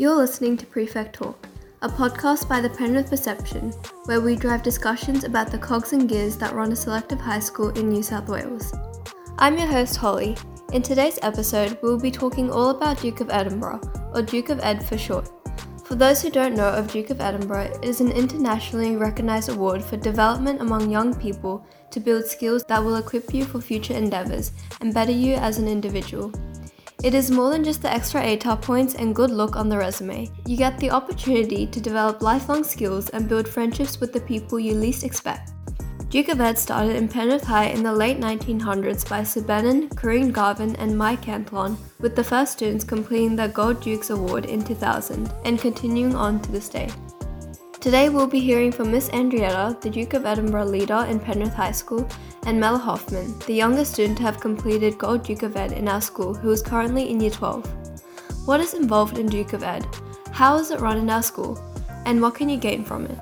You're listening to Prefect Talk, a podcast by the Penrith Perception, where we drive discussions about the cogs and gears that run a selective high school in New South Wales. I'm your host, Holly. In today's episode, we'll be talking all about Duke of Edinburgh, or Duke of Ed for short. For those who don't know of Duke of Edinburgh, it is an internationally recognised award for development among young people to build skills that will equip you for future endeavours and better you as an individual. It is more than just the extra ATAR points and good look on the resume. You get the opportunity to develop lifelong skills and build friendships with the people you least expect. Duke of Ed started in Penrith High in the late 1900s by Sir Benon, Corinne Garvin, and Mike Cantillon, with the first students completing the Gold Dukes Award in 2000 and continuing on to this day. Today we'll be hearing from Miss Andreatta, the Duke of Edinburgh leader in Penrith High School, and Mela Hoffman, the youngest student to have completed Gold Duke of Ed in our school who is currently in Year 12. What is involved in Duke of Ed? How is it run in our school? And what can you gain from it?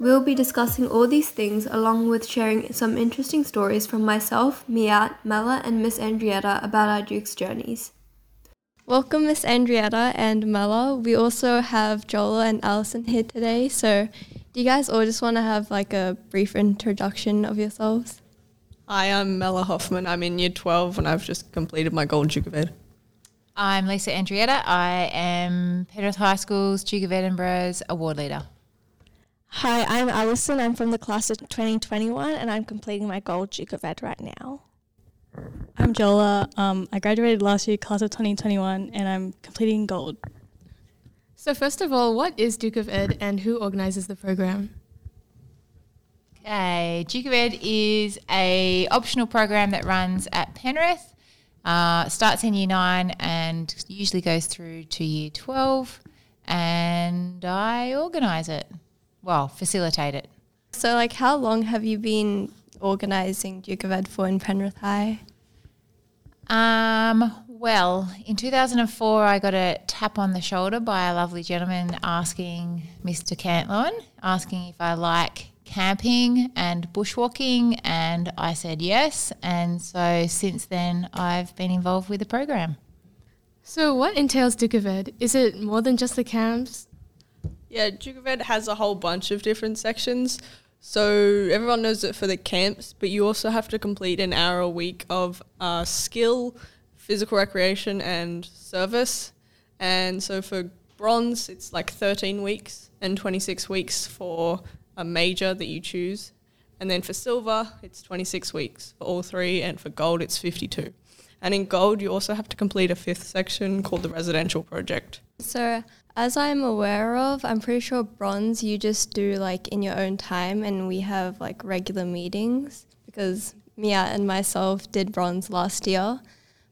We'll be discussing all these things along with sharing some interesting stories from myself, Miat, Mela, and Miss Andreatta about our Duke's journeys. Welcome, Miss Andreatta and Mela. We also have Jola and Alison here today. So, do you guys all just want to have like a brief introduction of yourselves? Hi, I'm Mela Hoffman. I'm in year 12 and I've just completed my Gold Duke of Ed. I'm Lisa Andreatta. I am Penrith High School's Duke of Edinburgh's award leader. Hi, I'm Alison. I'm from the class of 2021 and I'm completing my Gold Duke of Ed right now. I'm Jola. Um, I graduated last year, class of 2021, and I'm completing gold. So, first of all, what is Duke of Ed and who organizes the program? Okay, Duke of Ed is a optional program that runs at Penrith. Uh, starts in year nine and usually goes through to year 12. And I organise it, well, facilitate it. So, like, how long have you been organising Duke of Ed for in Penrith High? Um, well, in 2004, I got a tap on the shoulder by a lovely gentleman asking Mr. Cantlon, asking if I like camping and bushwalking, and I said yes. And so since then, I've been involved with the program. So, what entails Duke of Ed? Is it more than just the camps? Yeah, Duke of Ed has a whole bunch of different sections. So everyone knows it for the camps, but you also have to complete an hour a week of uh, skill, physical recreation, and service. And so for bronze, it's like 13 weeks and 26 weeks for a major that you choose. And then for silver, it's 26 weeks for all three, and for gold, it's 52. And in gold, you also have to complete a fifth section called the residential project. So, as I'm aware of, I'm pretty sure bronze you just do like in your own time, and we have like regular meetings because Mia and myself did bronze last year.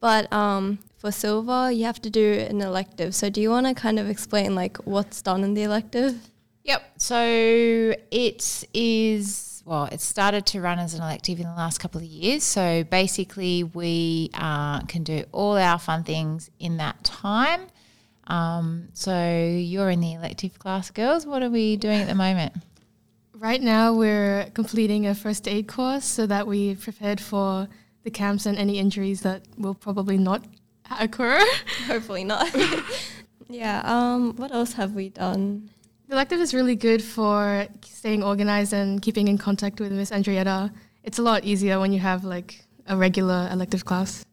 But um, for silver, you have to do an elective. So, do you want to kind of explain like what's done in the elective? Yep. So it is, well, it started to run as an elective in the last couple of years. So basically, we uh, can do all our fun things in that time. Um, so you're in the elective class, girls. What are we doing at the moment? Right now, we're completing a first aid course so that we prepared for the camps and any injuries that will probably not occur. Hopefully not. yeah. Um. What else have we done? The elective is really good for staying organized and keeping in contact with Miss Andreatta. It's a lot easier when you have like a regular elective class.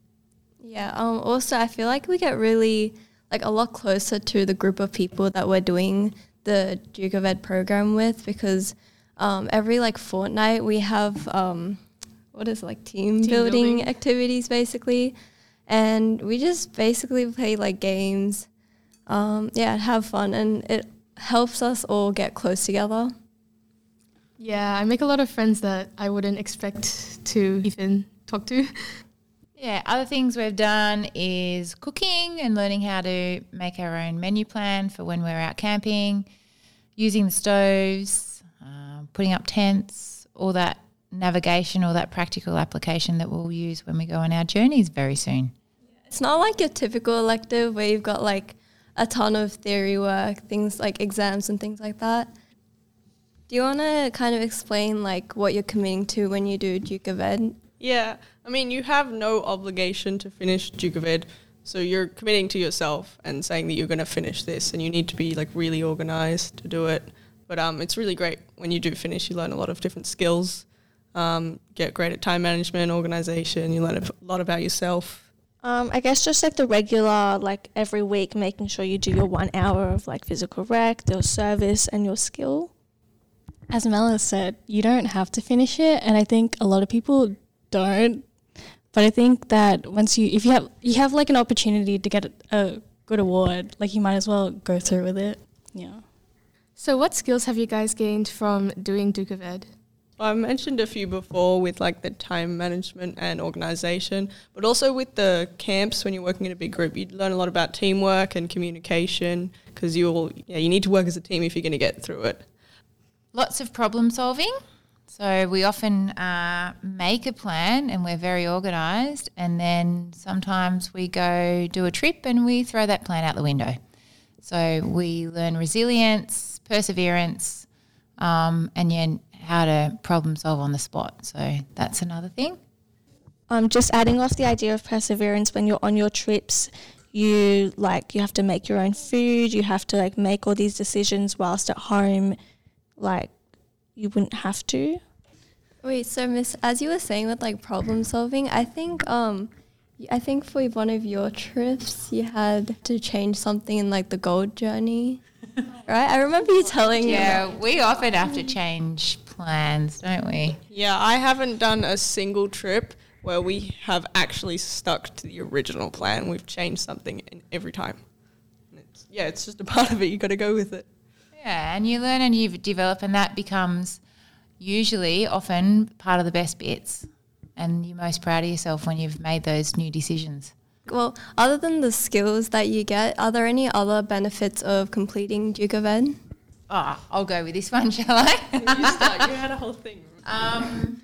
Yeah. Um. Also, I feel like we get really like a lot closer to the group of people that we're doing the Duke of Ed program with because um, every like fortnight we have um, what is it, like team, Team building, building. activities basically, and we just basically play like games, um, yeah, have fun, and it helps us all get close together. Yeah, I make a lot of friends that I wouldn't expect to even talk to. Yeah, other things we've done is cooking and learning how to make our own menu plan for when we're out camping, using the stoves, uh, putting up tents, all that navigation, all that practical application that we'll use when we go on our journeys very soon. It's not like your typical elective where you've got like a ton of theory work, things like exams and things like that. Do you want to kind of explain like what you're committing to when you do Duke of Ed? Yeah, I mean, you have no obligation to finish Duke of Ed. So you're committing to yourself and saying that you're going to finish this, and you need to be like really organized to do it. But um, it's really great when you do finish. You learn a lot of different skills, um, get great at time management, organization. You learn a lot about yourself. Um, I guess just like the regular, like every week, making sure you do your one hour of like physical rec, your service, and your skill. As Mela said, you don't have to finish it, and I think a lot of people don't. But I think that once you, if you have, you have like an opportunity to get a good award, like you might as well go through with it. Yeah. So, what skills have you guys gained from doing Duke of Ed? I mentioned a few before with like the time management and organization, but also with the camps when you're working in a big group, you learn a lot about teamwork and communication because you'll yeah you need to work as a team if you're going to get through it. Lots of problem solving. So we often uh, make a plan and we're very organised, and then sometimes we go do a trip and we throw that plan out the window. So we learn resilience, perseverance, um, and yeah, how to problem solve on the spot. So that's another thing. Um, just adding off the idea of perseverance when you're on your trips, you like you have to make your own food. You have to like make all these decisions whilst at home, like you wouldn't have to. Wait, so Miss, as you were saying with like problem solving, I think um, I think for one of your trips you had to change something in like the gold journey, right? I remember you telling Yeah, me. we often have to change plans, don't we? Yeah, I haven't done a single trip where we have actually stuck to the original plan. We've changed something in every time. It's, yeah, it's just a part of it. You got to go with it. Yeah, and you learn and you develop, and that becomes usually often part of the best bits. And you're most proud of yourself when you've made those new decisions. Well, other than the skills that you get, are there any other benefits of completing Duke of Ed? Oh, I'll go with this one, shall I? you start. You had a whole thing. Um,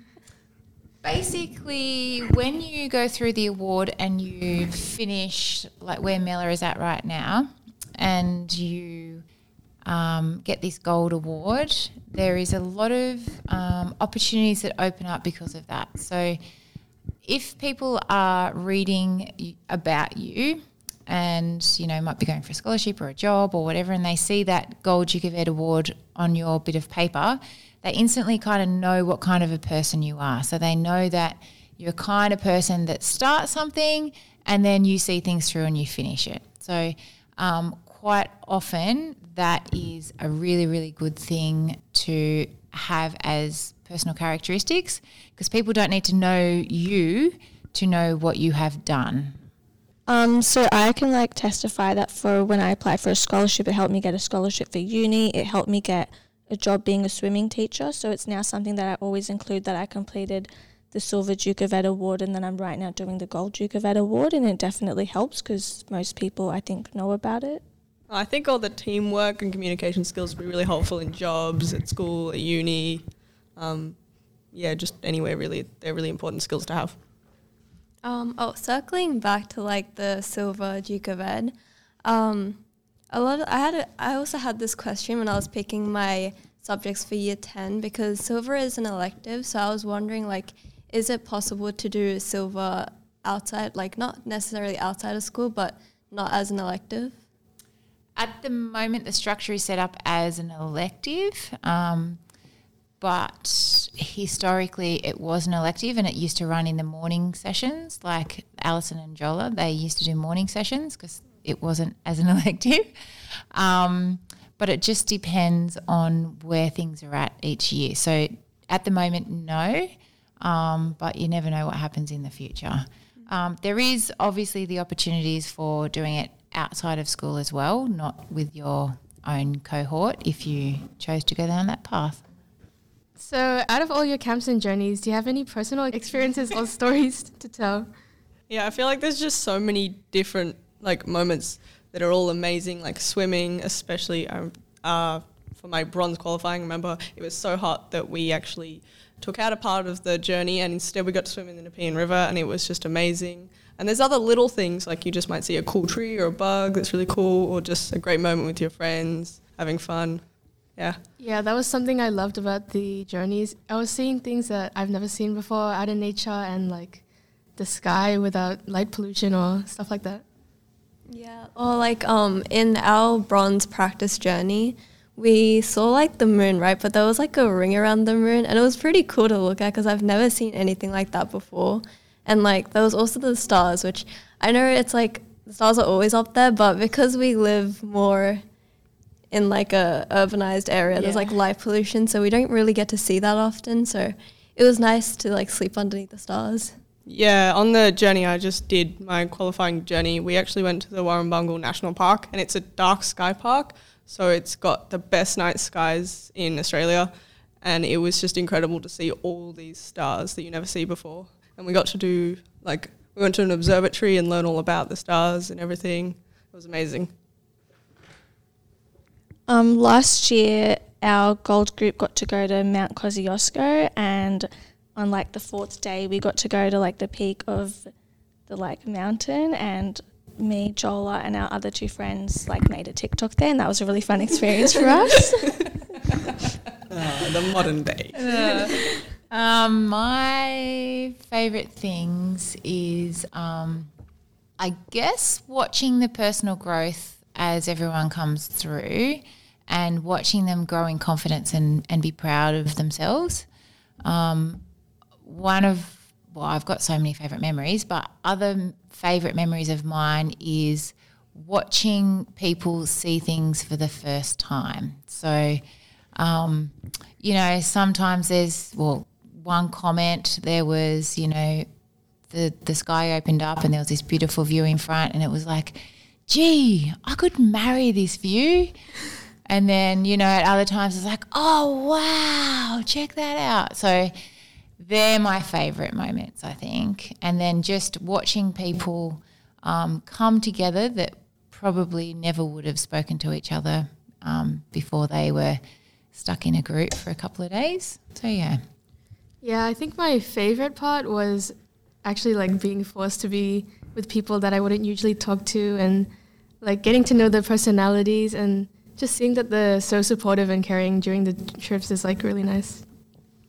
basically, when you go through the award and you finish, like where Mela is at right now, and you um, get this gold award, there is a lot of um, opportunities that open up because of that. So, if people are reading about you and you know might be going for a scholarship or a job or whatever and they see that gold duke award on your bit of paper they instantly kind of know what kind of a person you are. So they know that you're a kind of person that starts something and then you see things through and you finish it. So um, quite often that is a really really good thing to have as personal characteristics because people don't need to know you to know what you have done Um, so I can like testify that for when I applied for a scholarship, it helped me get a scholarship for uni. It helped me get a job being a swimming teacher. So it's now something that I always include that I completed the Silver Duke of Ed Award and then I'm right now doing the Gold Duke of Ed Award and it definitely helps because most people I think know about it. I think all the teamwork and communication skills will be really helpful in jobs, at school, at uni. Um, yeah, just anywhere really. They're really important skills to have. Um, oh, circling back to like the silver Duke of Ed, um, a lot. Of, I had. A, I also had this question when I was picking my subjects for year ten because silver is an elective. So I was wondering, like, is it possible to do silver outside, like not necessarily outside of school, but not as an elective? At the moment, the structure is set up as an elective, um, but historically it was an elective and it used to run in the morning sessions. Like Alison and Jola, they used to do morning sessions because it wasn't as an elective. Um, but it just depends on where things are at each year. So at the moment, no, um, but you never know what happens in the future. Um, there is obviously the opportunities for doing it outside of school as well, not with your own cohort if you chose to go down that path. So, out of all your camps and journeys, do you have any personal experiences or stories to tell? Yeah, I feel like there's just so many different like moments that are all amazing. Like swimming, especially um, uh, for my bronze qualifying. Remember, it was so hot that we actually took out a part of the journey, and instead we got to swim in the Nepean River, and it was just amazing. And there's other little things like you just might see a cool tree or a bug that's really cool, or just a great moment with your friends, having fun. Yeah. Yeah, that was something I loved about the journeys. I was seeing things that I've never seen before out in nature and like the sky without light pollution or stuff like that. Yeah, or like um in our bronze practice journey, we saw like the moon, right? But there was like a ring around the moon, and it was pretty cool to look at because I've never seen anything like that before. And like there was also the stars, which I know it's like the stars are always up there, but because we live more in like a urbanized area, there's like light pollution, so we don't really get to see that often. So it was nice to like sleep underneath the stars. Yeah, on the journey I just did, my qualifying journey, we actually went to the Warrumbungle National Park and it's a dark sky park. So it's got the best night skies in Australia. And it was just incredible to see all these stars that you never see before. And we got to do, like, we went to an observatory and learn all about the stars and everything. It was amazing. Um, last year, our gold group got to go to Mount Kosciuszko, and on like the fourth day, we got to go to like the peak of the like mountain, and me, Jola, and our other two friends like made a TikTok there, and that was a really fun experience for us. Ah, the modern day. Um, my favorite things is, um, I guess, watching the personal growth as everyone comes through and watching them grow in confidence and, and be proud of themselves. Um, one of, well, I've got so many favorite memories, but other favorite memories of mine is watching people see things for the first time. So, um, you know, sometimes there's, well, one comment there was, you know, the, the sky opened up and there was this beautiful view in front, and it was like, gee, I could marry this view. And then, you know, at other times it's like, oh, wow, check that out. So they're my favorite moments, I think. And then just watching people um, come together that probably never would have spoken to each other um, before they were stuck in a group for a couple of days. So, yeah. Yeah, I think my favorite part was actually like being forced to be with people that I wouldn't usually talk to and like getting to know their personalities and just seeing that they're so supportive and caring during the trips is like really nice.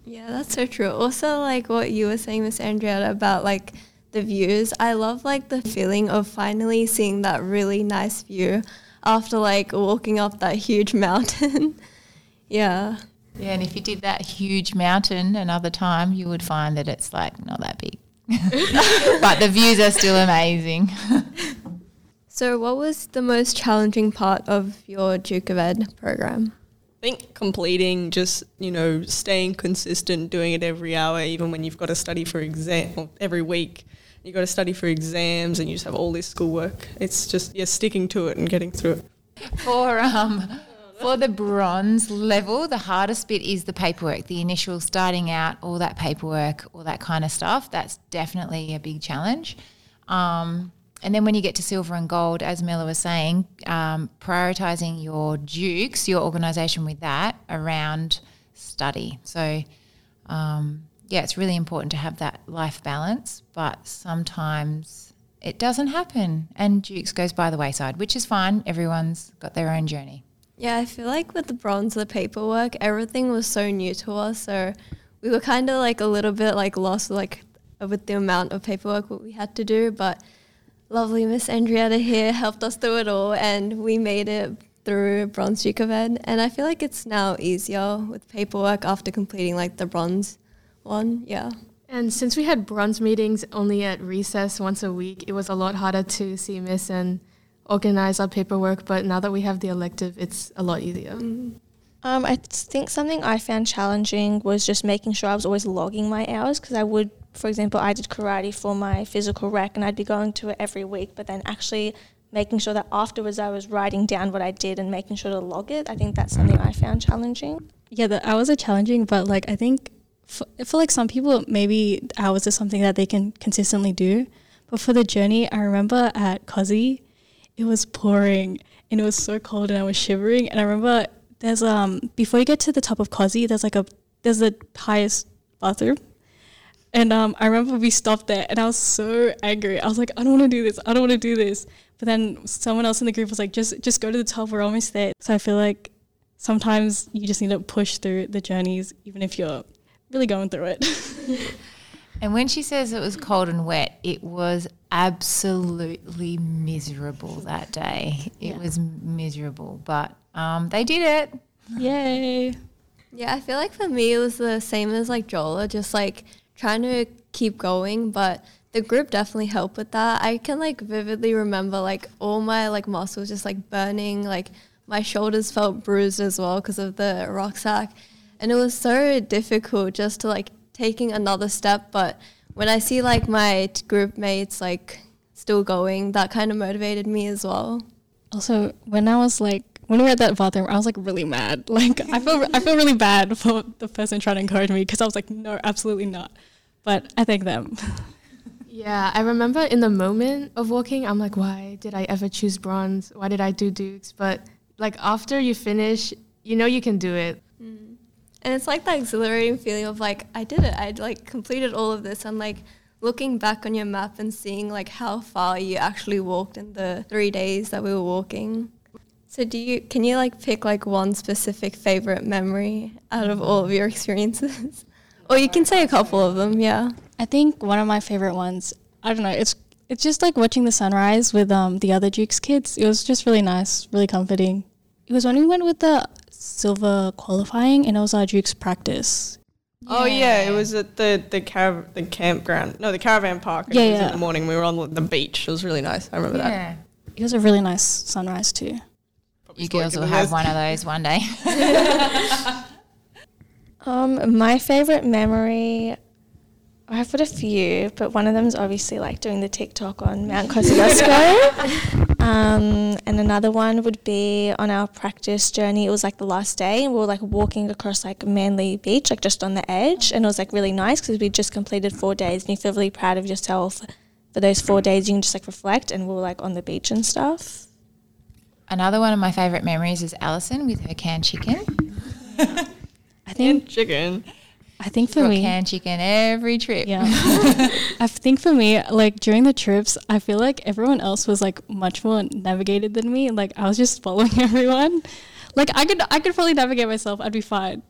Yeah, that's so true. Also, like what you were saying, Miss Andrea, about like the views. I love like the feeling of finally seeing that really nice view after like walking up that huge mountain. yeah. Yeah, and if you did that huge mountain another time, you would find that it's like not that big. but the views are still amazing. So, what was the most challenging part of your Duke of Ed program? I think completing, just you know, staying consistent, doing it every hour, even when you've got to study for exam every week. you've got to study for exams, and you just have all this schoolwork. It's just yeah, sticking to it and getting through it. For um for the bronze level, the hardest bit is the paperwork, the initial starting out, all that paperwork, all that kind of stuff. That's definitely a big challenge. Um, and then when you get to silver and gold, as Mela was saying, um, prioritizing your dukes, your organisation with that around study. So, um, yeah, it's really important to have that life balance, but sometimes it doesn't happen and dukes goes by the wayside, which is fine. Everyone's got their own journey. Yeah, I feel like with the bronze, the paperwork, everything was so new to us. So we were kind of like a little bit like lost, like with the amount of paperwork what we had to do. But lovely Miss Andreatta here helped us through it all, and we made it through Bronze Duke of Ed. And I feel like it's now easier with paperwork after completing like the bronze one. Yeah. And since we had bronze meetings only at recess once a week, it was a lot harder to see Miss and organize our paperwork. But now that we have the elective, it's a lot easier. Um, I think something I found challenging was just making sure I was always logging my hours because I would, for example, I did karate for my physical rec and I'd be going to it every week, but then actually making sure that afterwards I was writing down what I did and making sure to log it. I think that's something I found challenging. Yeah, the hours are challenging, but like I think for, for like some people, maybe hours is something that they can consistently do. But for the journey, I remember at Cozzy, it was pouring and it was so cold and I was shivering. And I remember there's um before you get to the top of Cozzy, there's like a there's the highest bathroom. And um, I remember we stopped there, and I was so angry. I was like, I don't want to do this. I don't want to do this. But then someone else in the group was like, just just go to the top. We're almost there. So I feel like sometimes you just need to push through the journeys, even if you're really going through it. And when she says it was cold and wet, it was absolutely miserable that day. It was miserable, but um, they did it. Yay. Yeah, I feel like for me it was the same as like Jola, just like trying to keep going, but the group definitely helped with that. I can like vividly remember like all my like muscles just like burning, like my shoulders felt bruised as well because of the rucksack. And it was so difficult just to like taking another step, but when I see like my t- group mates like still going, that kind of motivated me as well. Also, when I was like, when we were at that bathroom, I was like really mad. Like, I feel, I feel really bad for the person trying to encourage me because I was like, no, absolutely not. But I thank them. Yeah, I remember in the moment of walking, I'm like, why did I ever choose bronze? Why did I do dukes? But like after you finish, you know you can do it. Mm. And it's like that exhilarating feeling of like I did it. I'd like completed all of this and like looking back on your map and seeing like how far you actually walked in the 3 days that we were walking. So do you can you like pick like one specific favorite memory out of all of your experiences? or you can say a couple of them, yeah. I think one of my favorite ones, I don't know, it's it's just like watching the sunrise with um the other Dukes kids. It was just really nice, really comforting. It was when we went with the silver qualifying and it was our Dukes practice. Oh yeah, it was at the the carav- the campground. No, the caravan park. Yeah, it was yeah. in the morning. We were on the beach. It was really nice. I remember that. It was a really nice sunrise too. You girls will have one of those one day. Um, my favorite memory, I've got a few, but one of them is obviously like doing the TikTok on Mount Kosciuszko. um, and another one would be on our practice journey. It was like the last day, and we were like walking across like Manly Beach, like just on the edge, and it was like really nice because we just completed four days, and you feel really proud of yourself. For those four days, you can just like reflect, and we were like on the beach and stuff. Another one of my favourite memories is Alison with her canned chicken. I And think chicken. I think for me, canned chicken every trip. Yeah. I think for me, like during the trips, I feel like everyone else was like much more navigated than me. Like I was just following everyone. Like I could I could probably navigate myself. I'd be fine.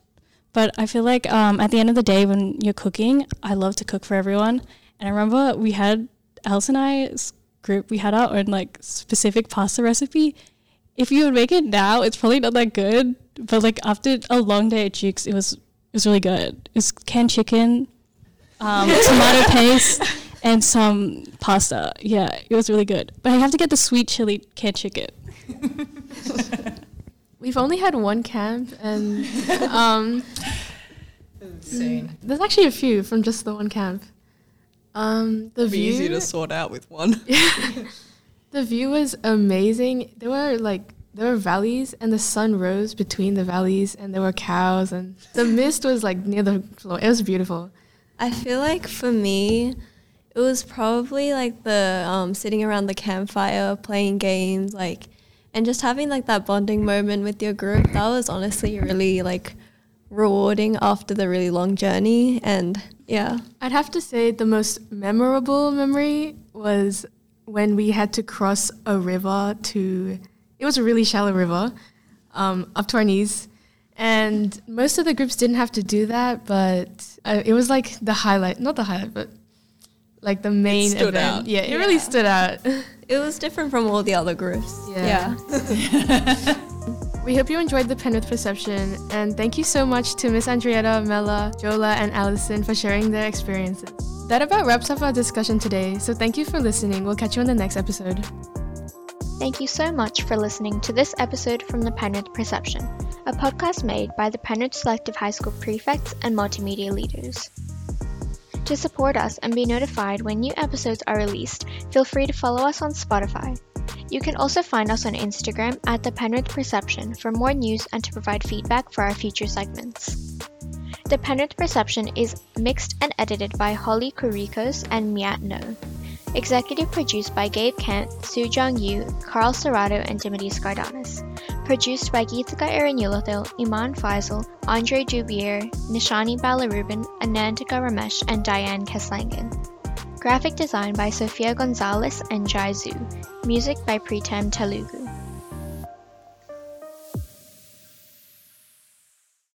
But I feel like um, at the end of the day, when you're cooking, I love to cook for everyone. And I remember we had Alice and I's group. We had our own like specific pasta recipe. If you would make it now, it's probably not that good. But like after a long day at Duke's, it was it was really good. It was canned chicken, um, tomato paste, and some pasta. Yeah, it was really good. But I have to get the sweet chili canned chicken. We've only had one camp, and um, Soon. there's actually a few from just the one camp. Um, the It'd be view, easy to sort out with one. The view was amazing. There were like there were valleys, and the sun rose between the valleys, and there were cows, and the mist was like near the floor. It was beautiful. I feel like for me, it was probably like the um, sitting around the campfire, playing games, like, and just having like that bonding moment with your group. That was honestly really like rewarding after the really long journey. And yeah, I'd have to say the most memorable memory was when we had to cross a river to, it was a really shallow river, um, up to our knees. And most of the groups didn't have to do that, but uh, it was like the highlight, not the highlight, but like the main stood event. out. Yeah, it really stood out. it was different from all the other groups. Yeah. yeah. we hope you enjoyed the Penrith Perception, and thank you so much to Miss Andreatta, Mela, Jola, and Alison for sharing their experiences. That about wraps up our discussion today, so thank you for listening. We'll catch you on the next episode. Thank you so much for listening to this episode from the Penrith Perception, a podcast made by the Penrith Selective High School prefects and multimedia leaders. To support us and be notified when new episodes are released, feel free to follow us on Spotify. You can also find us on Instagram at the Penrith Perception for more news and to provide feedback for our future segments. Penrith Perception is mixed and edited by Holly Kurikos and Miat No. Executive produced by Gabe Kent, Soo Jong Yu, Carl Serrato, and Dimity Skardanis. Produced by Geetika Erinulathil, Iman Faisal, Andre Dubier, Nishani Balarubin, Anandika Ramesh, and Diane Keslangan. Graphic design by Sofia Gonzalez and Jai Zhu. Music by Pritam Telugu.